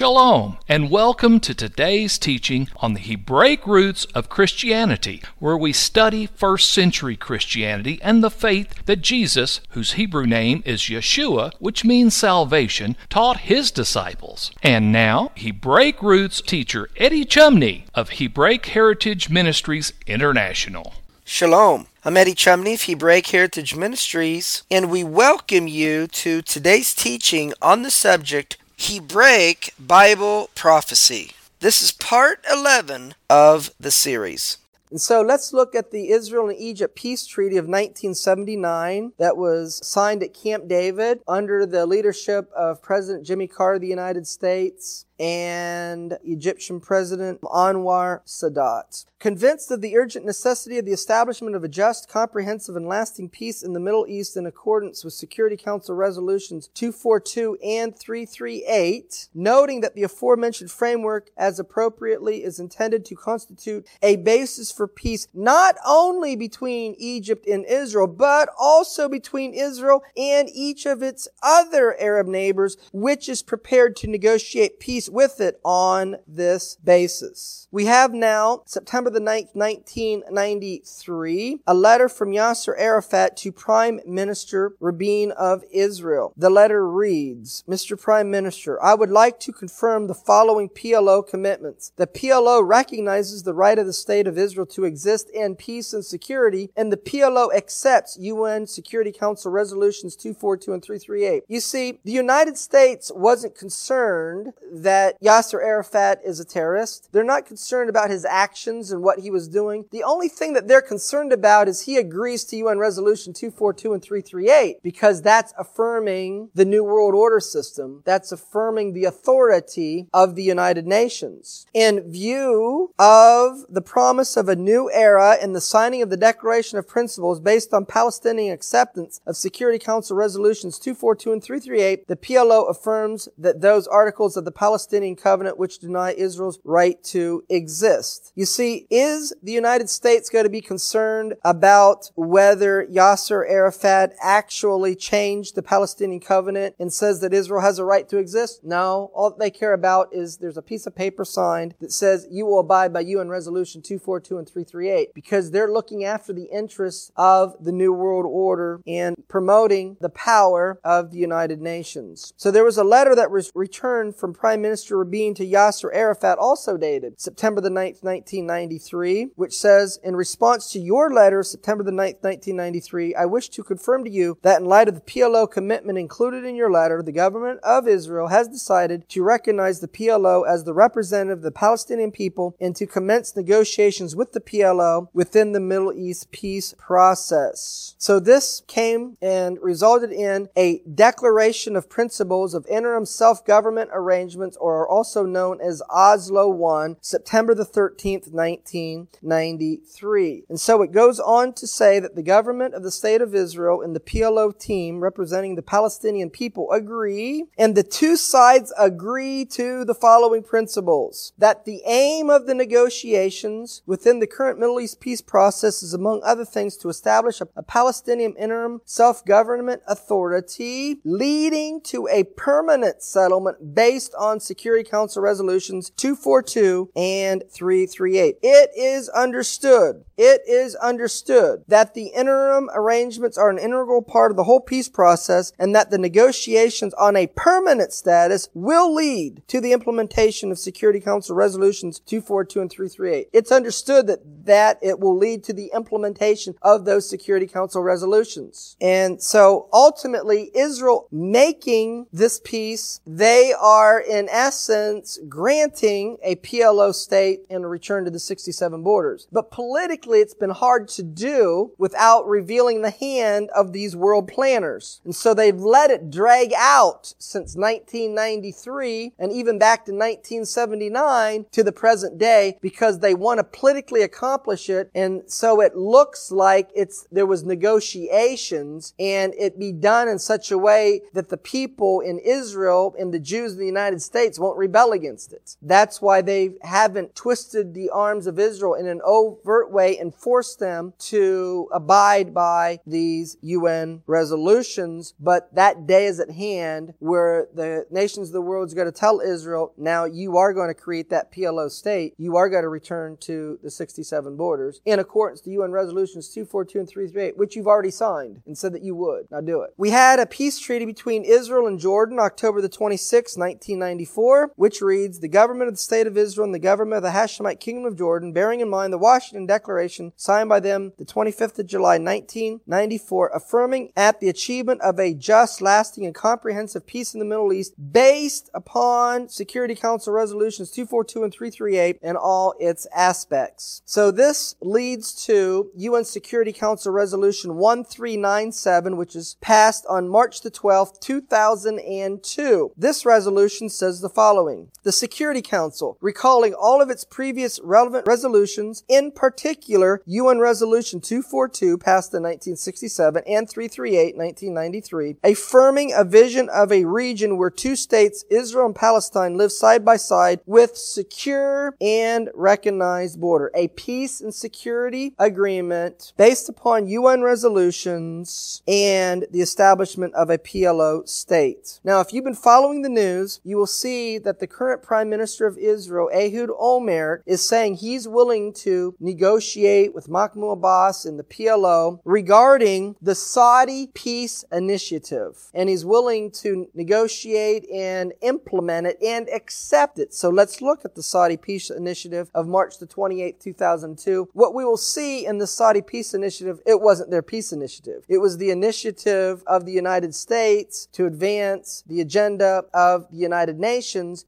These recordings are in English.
Shalom, and welcome to today's teaching on the Hebraic roots of Christianity, where we study first century Christianity and the faith that Jesus, whose Hebrew name is Yeshua, which means salvation, taught his disciples. And now, Hebraic roots teacher Eddie Chumney of Hebraic Heritage Ministries International. Shalom. I'm Eddie Chumney of Hebraic Heritage Ministries, and we welcome you to today's teaching on the subject Hebraic Bible Prophecy. This is part 11 of the series. And so let's look at the Israel and Egypt peace treaty of 1979 that was signed at Camp David under the leadership of President Jimmy Carter of the United States and Egyptian President Anwar Sadat. Convinced of the urgent necessity of the establishment of a just, comprehensive, and lasting peace in the Middle East in accordance with Security Council resolutions 242 and 338, noting that the aforementioned framework as appropriately is intended to constitute a basis for peace not only between Egypt and Israel, but also between Israel and each of its other Arab neighbors, which is prepared to negotiate peace with it on this basis. We have now, September the 9th, 1993, a letter from Yasser Arafat to Prime Minister Rabin of Israel. The letter reads, Mr. Prime Minister, I would like to confirm the following PLO commitments. The PLO recognizes the right of the state of Israel to exist in peace and security, and the PLO accepts UN Security Council resolutions 242 and 338. You see, the United States wasn't concerned that Yasser Arafat is a terrorist. They're not concerned about his actions and what he was doing. The only thing that they're concerned about is he agrees to UN Resolution 242 and 338 because that's affirming the New World Order system. That's affirming the authority of the United Nations. In view of the promise of a new era in the signing of the Declaration of Principles based on Palestinian acceptance of Security Council Resolutions 242 and 338, the PLO affirms that those articles of the Palestinian Palestinian covenant which deny Israel's right to exist. You see, is the United States going to be concerned about whether Yasser Arafat actually changed the Palestinian covenant and says that Israel has a right to exist? No. All they care about is there's a piece of paper signed that says you will abide by UN Resolution 242 and 338 because they're looking after the interests of the New World Order and promoting the power of the United Nations. So there was a letter that was returned from Prime Minister Rabin to Yasser Arafat, also dated September the 9th, 1993, which says, in response to your letter, September the 9th, 1993, I wish to confirm to you that in light of the PLO commitment included in your letter, the government of Israel has decided to recognize the PLO as the representative of the Palestinian people and to commence negotiations with the PLO within the Middle East peace process. So this came and resulted in a declaration of principles of interim self-government arrangements or also known as Oslo 1, September the 13th, 1993. And so it goes on to say that the government of the state of Israel and the PLO team representing the Palestinian people agree, and the two sides agree to the following principles. That the aim of the negotiations within the current Middle East peace process is among other things to establish a, a Palestinian interim self-government authority leading to a permanent settlement based on Security Council resolutions 242 and 338. It is understood, it is understood that the interim arrangements are an integral part of the whole peace process and that the negotiations on a permanent status will lead to the implementation of Security Council resolutions 242 and 338. It's understood that that it will lead to the implementation of those Security Council resolutions. And so ultimately Israel making this peace, they are in essence granting a PLO state and a return to the 67 borders. But politically, it's been hard to do without revealing the hand of these world planners. And so they've let it drag out since 1993 and even back to 1979 to the present day because they want to politically accomplish it. And so it looks like it's, there was negotiations and it be done in such a way that the people in Israel and the Jews in the United States won't rebel against it. That's why they haven't twisted the arms of Israel in an overt way and forced them to abide by these UN resolutions. But that day is at hand where the nations of the world is going to tell Israel, now you are going to create that PLO state. You are going to return to the 67 borders in accordance to UN resolutions 242 and 338, which you've already signed and said that you would. Now do it. We had a peace treaty between Israel and Jordan October the 26th, 1994, which reads, the government of the state of Israel and the government of the Hashemite kingdom of Jordan, bearing in mind the Washington Declaration signed by them the 25th of July, 1994, affirming at the achievement of a just, lasting, and comprehensive peace in the Middle East based upon Security Council resolutions 242 and 338 and all its aspects. So this leads to UN Security Council resolution 1397, which is passed on March the 12th, 2002. This resolution says the following. The Security Council, recalling all of its previous relevant resolutions, in particular UN Resolution 242 passed in 1967 and 338 1993, affirming a vision of a region where two states, Israel and Palestine, live side by side with secure and recognized border. A peace and security agreement based upon UN resolutions and the establishment of a PLO state. Now, if you've been following the news, you will see that the current Prime Minister of Israel, Ehud Olmert, is saying he's willing to negotiate with Mahmoud Abbas and the PLO regarding the Saudi peace initiative. And he's willing to negotiate and implement it and accept it. So let's look at the Saudi peace initiative of March the 28th, 2002. What we will see in the Saudi peace initiative, it wasn't their peace initiative. It was the initiative of the United States to advance the agenda of the United Nations,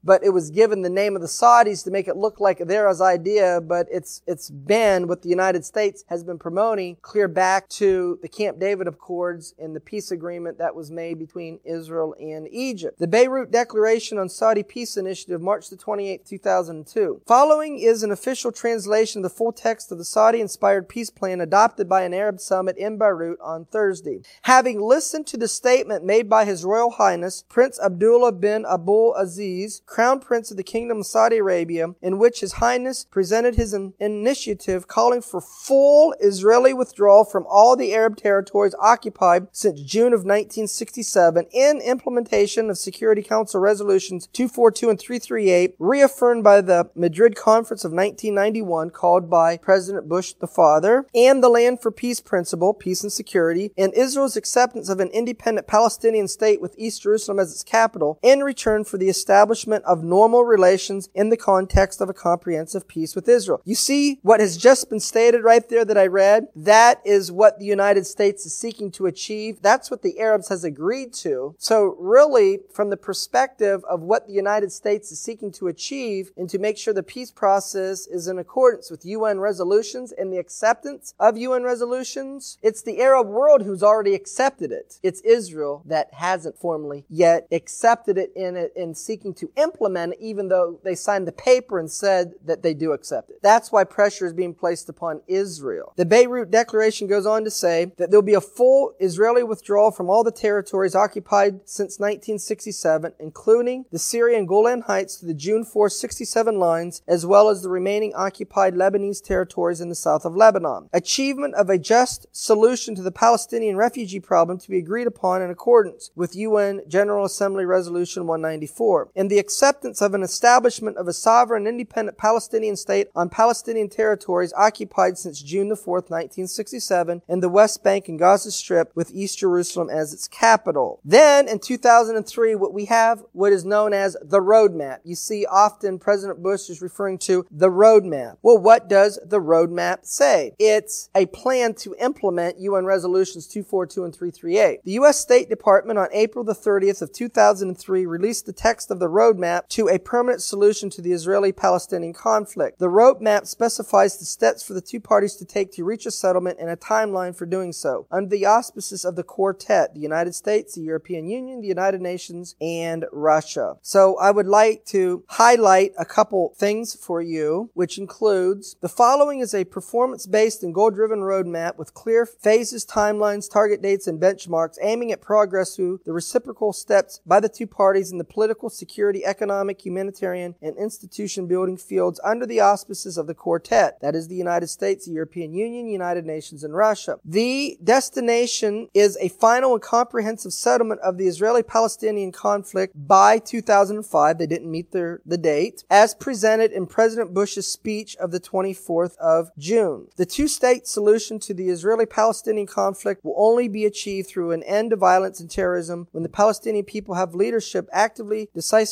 but it was given the name of the Saudis to make it look like theirs idea, but it's, it's been what the United States has been promoting clear back to the Camp David Accords and the peace agreement that was made between Israel and Egypt. The Beirut Declaration on Saudi Peace Initiative, March the 28th, 2002. Following is an official translation of the full text of the Saudi-inspired peace plan adopted by an Arab summit in Beirut on Thursday. Having listened to the statement made by His Royal Highness Prince Abdullah bin Abdul Aziz, Crown Prince of the Kingdom of Saudi Arabia, in which His Highness presented his initiative calling for full Israeli withdrawal from all the Arab territories occupied since June of 1967 in implementation of Security Council resolutions 242 and 338, reaffirmed by the Madrid Conference of 1991 called by President Bush the father, and the Land for Peace principle, peace and security, and Israel's acceptance of an independent Palestinian state with East Jerusalem as its capital in return for the establishment of normal relations in the context of a comprehensive peace with Israel. You see what has just been stated right there that I read? That is what the United States is seeking to achieve. That's what the Arabs has agreed to. So really, from the perspective of what the United States is seeking to achieve and to make sure the peace process is in accordance with UN resolutions and the acceptance of UN resolutions, it's the Arab world who's already accepted it. It's Israel that hasn't formally yet accepted it in in seeking to implement even though they signed the paper and said that they do accept it. That's why pressure is being placed upon Israel. The Beirut Declaration goes on to say that there'll be a full Israeli withdrawal from all the territories occupied since 1967, including the Syrian Golan Heights to the June 4, 67 lines, as well as the remaining occupied Lebanese territories in the south of Lebanon. Achievement of a just solution to the Palestinian refugee problem to be agreed upon in accordance with UN General Assembly Resolution 194, and the acceptance of an establishment of a sovereign independent Palestinian state on Palestinian territories occupied since June the 4th, 1967, in the West Bank and Gaza Strip with East Jerusalem as its capital. Then in 2003, what we have, what is known as the roadmap. You see often President Bush is referring to the roadmap. Well, what does the roadmap say? It's a plan to implement UN resolutions 242 and 338. The U.S. State Department on April the 30th of 2003 released the text of the roadmap to a permanent solution to the Israeli-Palestinian conflict. The roadmap specifies the steps for the two parties to take to reach a settlement and a timeline for doing so. Under the auspices of the quartet, the United States, the European Union, the United Nations, and Russia. So I would like to highlight a couple things for you, which includes the following is a performance-based and goal-driven roadmap with clear phases, timelines, target dates, and benchmarks aiming at progress through the reciprocal steps by the two parties in the political, security, economic, humanitarian, and institution building fields under the auspices of the quartet. That is the United States, the European Union, United Nations, and Russia. The destination is a final and comprehensive settlement of the Israeli-Palestinian conflict by 2005. They didn't meet their, the date, as presented in President Bush's speech of the 24th of June. The two-state solution to the Israeli-Palestinian conflict will only be achieved through an end to violence and terrorism when the Palestinian people have leadership actively, decisively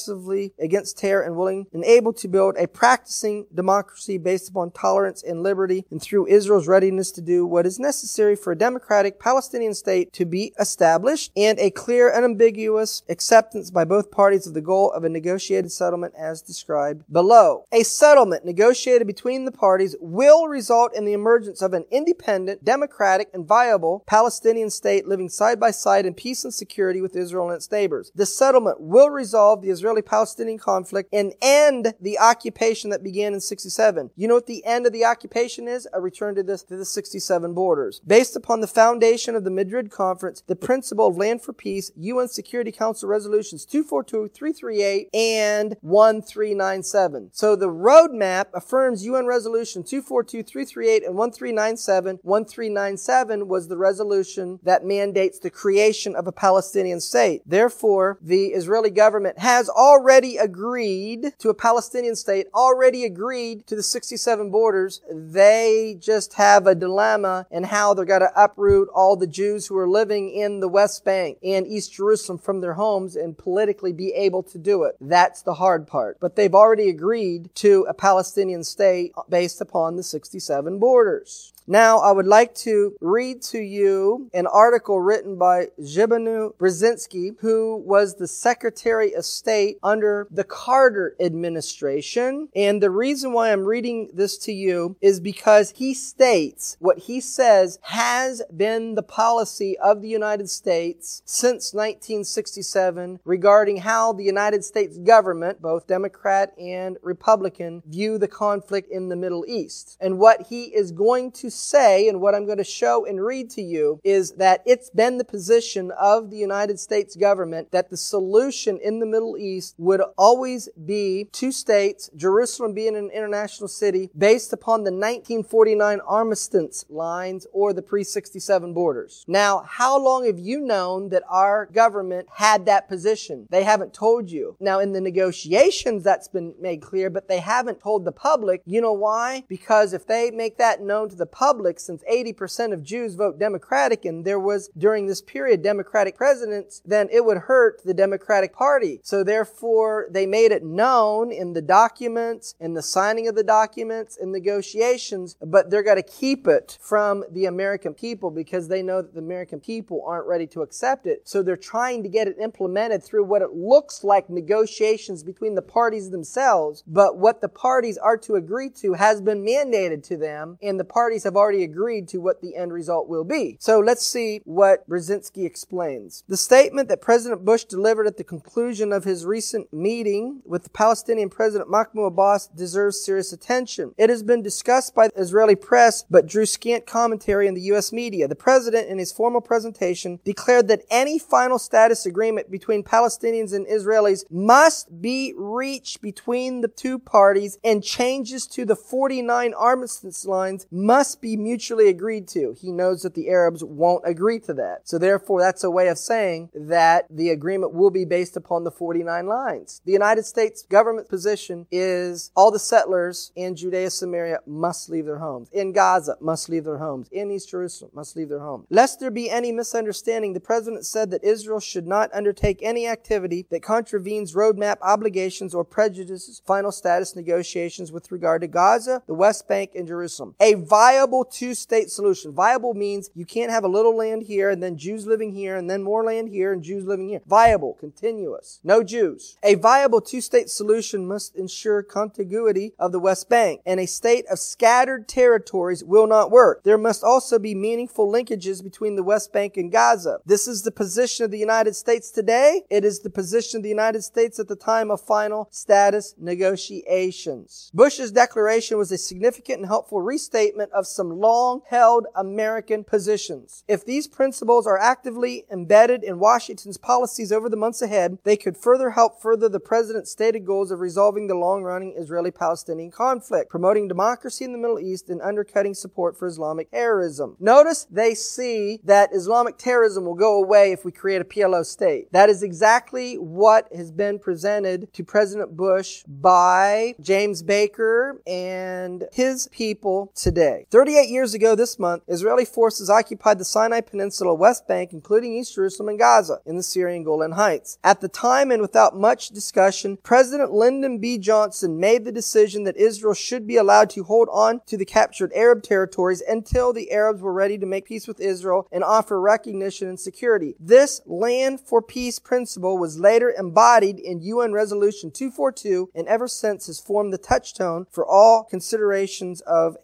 against terror and willing and able to build a practicing democracy based upon tolerance and liberty and through Israel's readiness to do what is necessary for a democratic Palestinian state to be established and a clear and ambiguous acceptance by both parties of the goal of a negotiated settlement as described below. A settlement negotiated between the parties will result in the emergence of an independent, democratic, and viable Palestinian state living side by side in peace and security with Israel and its neighbors. The settlement will resolve the Israeli-Palestinian conflict and end the occupation that began in 67. You know what the end of the occupation is? A return to this to the 67 borders. Based upon the foundation of the Madrid Conference, the principle of land for peace, UN Security Council resolutions 242, 338, and 1397. So the roadmap affirms UN resolution 242, 338, and 1397. 1397 was the resolution that mandates the creation of a Palestinian state. Therefore, the Israeli government has already agreed to a Palestinian state, already agreed to the 67 borders. They just have a dilemma in how they're going to uproot all the Jews who are living in the West Bank and East Jerusalem from their homes and politically be able to do it. That's the hard part. But they've already agreed to a Palestinian state based upon the 67 borders. Now, I would like to read to you an article written by Zbigniew Brzezinski, who was the Secretary of State under the Carter administration. And the reason why I'm reading this to you is because he states what he says has been the policy of the United States since 1967 regarding how the United States government, both Democrat and Republican, view the conflict in the Middle East. And what he is going to say, and what I'm going to show and read to you, is that it's been the position of the United States government that the solution in the Middle East would always be two states, Jerusalem being an international city, based upon the 1949 armistice lines or the pre-67 borders. Now, how long have you known that our government had that position? They haven't told you. Now, in the negotiations, that's been made clear, but they haven't told the public. You know why? Because if they make that known to the public, since 80% of Jews vote Democratic and there was during this period Democratic presidents, then it would hurt the Democratic Party. So therefore, they made it known in the documents, in the signing of the documents, in negotiations, but they're going to keep it from the American people because they know that the American people aren't ready to accept it. So they're trying to get it implemented through what it looks like negotiations between the parties themselves, but what the parties are to agree to has been mandated to them, and the parties have already agreed to what the end result will be. So let's see what Brzezinski explains. The statement that President Bush delivered at the conclusion of his recent meeting with the Palestinian President Mahmoud Abbas deserves serious attention. It has been discussed by the Israeli press, but drew scant commentary in the U.S. media. The president, in his formal presentation, declared that any final status agreement between Palestinians and Israelis must be reached between the two parties and changes to the 49 armistice lines must be mutually agreed to. He knows that the Arabs won't agree to that. So therefore, that's a way of saying that the agreement will be based upon the 49 lines. The United States government position is all the settlers in Judea, Samaria must leave their homes. In Gaza, must leave their homes. In East Jerusalem, must leave their homes. Lest there be any misunderstanding, the president said that Israel should not undertake any activity that contravenes roadmap obligations or prejudices final status negotiations with regard to Gaza, the West Bank, and Jerusalem. A viable viable two-state solution. Viable means you can't have a little land here and then Jews living here and then more land here and Jews living here. Viable, continuous. No Jews. A viable two-state solution must ensure contiguity of the West Bank and a state of scattered territories will not work. There must also be meaningful linkages between the West Bank and Gaza. This is the position of the United States today. It is the position of the United States at the time of final status negotiations. Bush's declaration was a significant and helpful restatement of some long held American positions. If these principles are actively embedded in Washington's policies over the months ahead, they could further help further the president's stated goals of resolving the long running Israeli Palestinian conflict, promoting democracy in the Middle East, and undercutting support for Islamic terrorism. Notice they see that Islamic terrorism will go away if we create a PLO state. That is exactly what has been presented to President Bush by James Baker and his people today. 38 years ago this month, Israeli forces occupied the Sinai Peninsula, West Bank, including East Jerusalem and Gaza in the Syrian Golan Heights. At the time and without much discussion, President Lyndon B. Johnson made the decision that Israel should be allowed to hold on to the captured Arab territories until the Arabs were ready to make peace with Israel and offer recognition and security. This land for peace principle was later embodied in UN Resolution 242 and ever since has formed the touchstone for all considerations of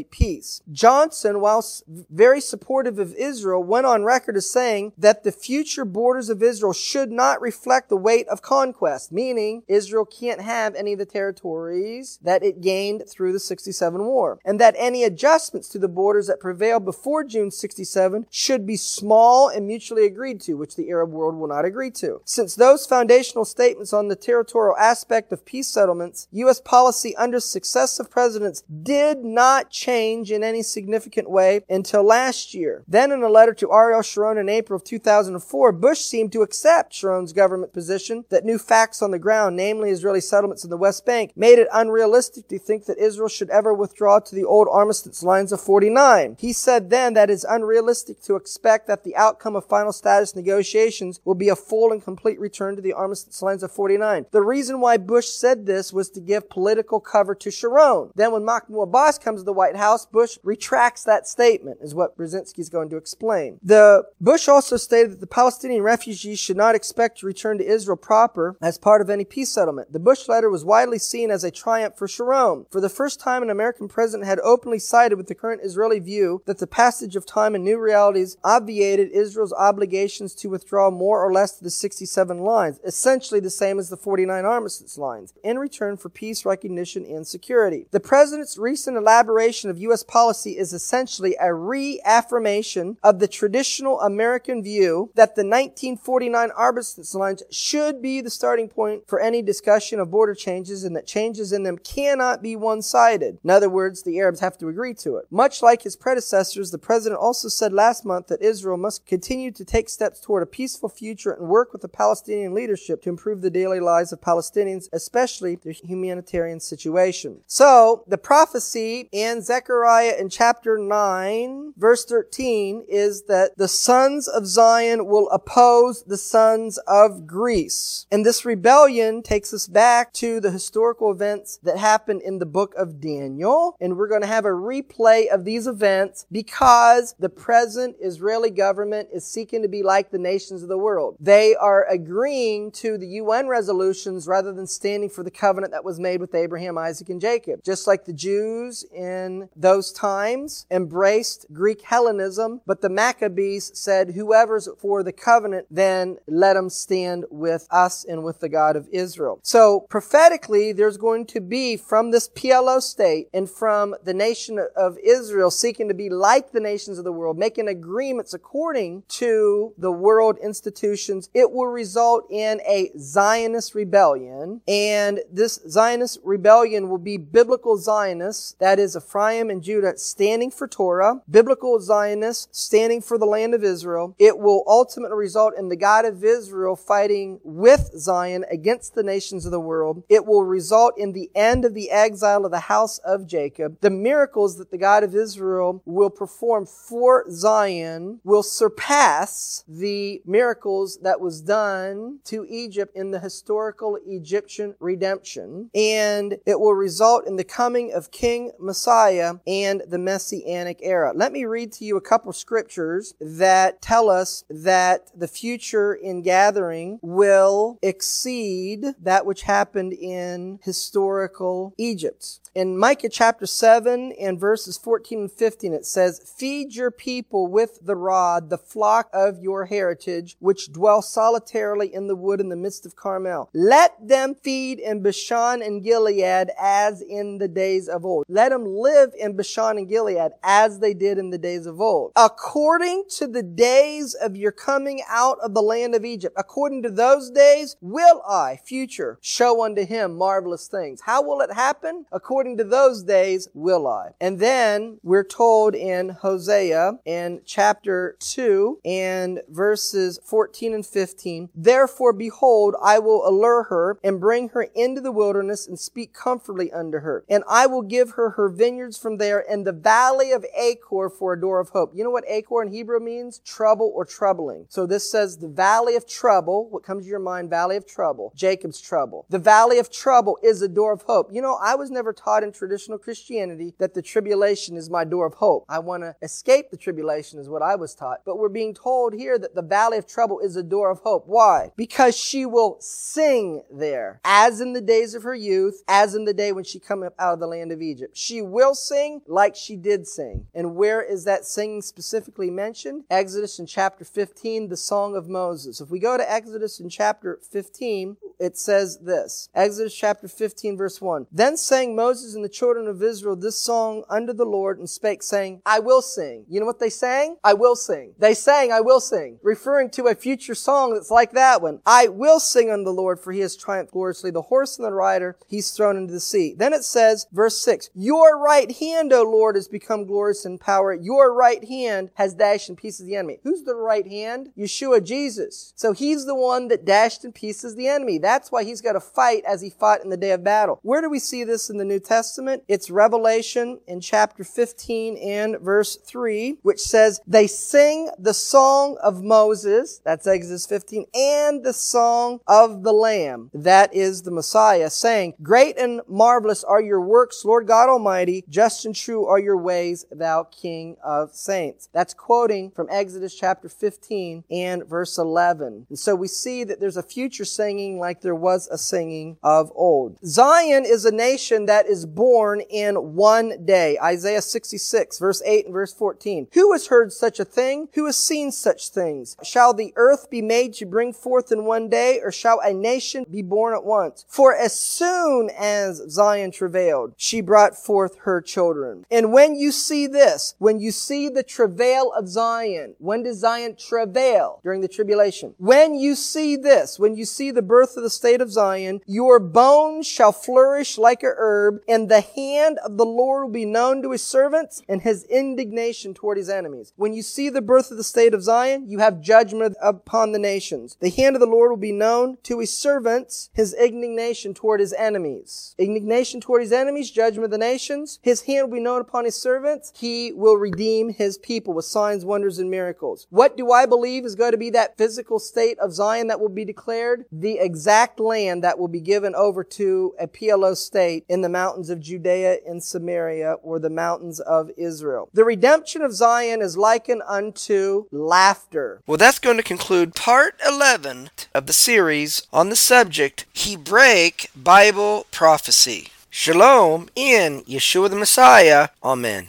Arab-Israeli peace. Johnson, whilst very supportive of Israel, went on record as saying that the future borders of Israel should not reflect the weight of conquest, meaning Israel can't have any of the territories that it gained through the 67 war, and that any adjustments to the borders that prevailed before June 67 should be small and mutually agreed to, which the Arab world will not agree to. Since those foundational statements on the territorial aspect of peace settlements, U.S. policy under successive presidents did not change in any significant way until last year. Then in a letter to Ariel Sharon in April of 2004, Bush seemed to accept Sharon's government position that new facts on the ground, namely Israeli settlements in the West Bank, made it unrealistic to think that Israel should ever withdraw to the old armistice lines of 49. He said then that it's unrealistic to expect that the outcome of final status negotiations will be a full and complete return to the armistice lines of 49. The reason why Bush said this was to give political cover to Sharon. Then when Mahmoud Abbas comes to the White House, Bush retracts that statement, is what Brzezinski is going to explain. The Bush also stated that the Palestinian refugees should not expect to return to Israel proper as part of any peace settlement. The Bush letter was widely seen as a triumph for Sharon. For the first time, an American president had openly sided with the current Israeli view that the passage of time and new realities obviated Israel's obligations to withdraw more or less to the 67 lines, essentially the same as the 49 armistice lines, in return for peace, recognition, and security. The president's recent elaboration of U.S. policy is essentially a reaffirmation of the traditional American view that the 1949 armistice lines should be the starting point for any discussion of border changes and that changes in them cannot be one-sided. In other words, the Arabs have to agree to it. Much like his predecessors, the president also said last month that Israel must continue to take steps toward a peaceful future and work with the Palestinian leadership to improve the daily lives of Palestinians, especially their humanitarian situation. So, the prophecy in Zechariah in chapter 9, verse 13 is that the sons of Zion will oppose the sons of Greece. And this rebellion takes us back to the historical events that happened in the book of Daniel. And we're going to have a replay of these events because the present Israeli government is seeking to be like the nations of the world. They are agreeing to the UN resolutions rather than standing for the covenant that was made with Abraham, Isaac, and Jacob. Just like the Jews in those times embraced Greek Hellenism, but the Maccabees said, whoever's for the covenant, then let them stand with us and with the God of Israel. So prophetically, there's going to be from this PLO state and from the nation of Israel seeking to be like the nations of the world, making agreements according to the world institutions, it will result in a Zionist rebellion. And this Zionist rebellion will be biblical Zionists, that is Ephraim and Judah standing for Torah, biblical Zionists standing for the land of Israel. It will ultimately result in the God of Israel fighting with Zion against the nations of the world. It will result in the end of the exile of the house of Jacob. The miracles that the God of Israel will perform for Zion will surpass the miracles that was done to Egypt in the historical Egyptian redemption. And it will result in the coming of King Messiah And the Messianic era. Let me read to you a couple scriptures that tell us that the future in gathering will exceed that which happened in historical Egypt. In Micah chapter 7 and verses 14 and 15, it says, Feed your people with the rod, the flock of your heritage, which dwell solitarily in the wood in the midst of Carmel. Let them feed in Bashan and Gilead as in the days of old. Let them live in Bashan and Gilead as they did in the days of old. According to the days of your coming out of the land of Egypt, according to those days, will I, future, show unto him marvelous things. How will it happen? According according to those days will I. And then we're told in Hosea in chapter 2 and verses 14 and 15, Therefore behold, I will allure her and bring her into the wilderness and speak comfortably unto her. And I will give her her vineyards from there and the valley of Achor for a door of hope. You know what Achor in Hebrew means? Trouble or troubling. So this says the valley of trouble. What comes to your mind? Valley of trouble. Jacob's trouble. The valley of trouble is a door of hope. You know, I was never taught taught in traditional Christianity that the tribulation is my door of hope. I want to escape the tribulation is what I was taught. But we're being told here that the valley of trouble is a door of hope. Why? Because she will sing there, as in the days of her youth, as in the day when she come up out of the land of Egypt. She will sing like she did sing. And where is that singing specifically mentioned? Exodus in chapter 15, the song of Moses. If we go to Exodus in chapter 15, it says this. Exodus chapter 15 verse 1. Then sang Moses and the children of Israel this song unto the Lord and spake saying, I will sing. You know what they sang? I will sing. They sang, I will sing, referring to a future song that's like that one. I will sing unto the Lord for he has triumphed gloriously. The horse and the rider he's thrown into the sea. Then it says, verse 6, Your right hand, O Lord, has become glorious in power. Your right hand has dashed in pieces the enemy. Who's the right hand? Yeshua, Jesus. So he's the one that dashed in pieces the enemy. That's why he's got to fight as he fought in the day of battle. Where do we see this in the New Testament? It's Revelation in chapter 15 and verse 3, which says, They sing the song of Moses, that's Exodus 15, and the song of the Lamb, that is the Messiah, saying, Great and marvelous are your works, Lord God Almighty, just and true are your ways, thou King of saints. That's quoting from Exodus chapter 15 and verse 11. And so we see that there's a future singing like there was a singing of old. Zion is a nation that is born in one day. Isaiah 66 verse 8 and verse 14. Who has heard such a thing? Who has seen such things? Shall the earth be made to bring forth in one day or shall a nation be born at once? For as soon as Zion travailed, she brought forth her children. And when you see this, when you see the travail of Zion, when does Zion travail? During the tribulation. When you see this, when you see the birth of the state of Zion, your bones shall flourish like a herb and the hand of the Lord will be known to his servants and his indignation toward his enemies. When you see the birth of the state of Zion, you have judgment upon the nations. The hand of the Lord will be known to his servants, his indignation toward his enemies. Indignation toward his enemies, judgment of the nations. His hand will be known upon his servants. He will redeem his people with signs, wonders, and miracles. What do I believe is going to be that physical state of Zion that will be declared? The exact land that will be given over to a PLO state in the mountains mountains of Judea and Samaria or the mountains of Israel. The redemption of Zion is likened unto laughter. Well, that's going to conclude part 11 of the series on the subject Hebraic Bible prophecy. Shalom in Yeshua the Messiah. Amen.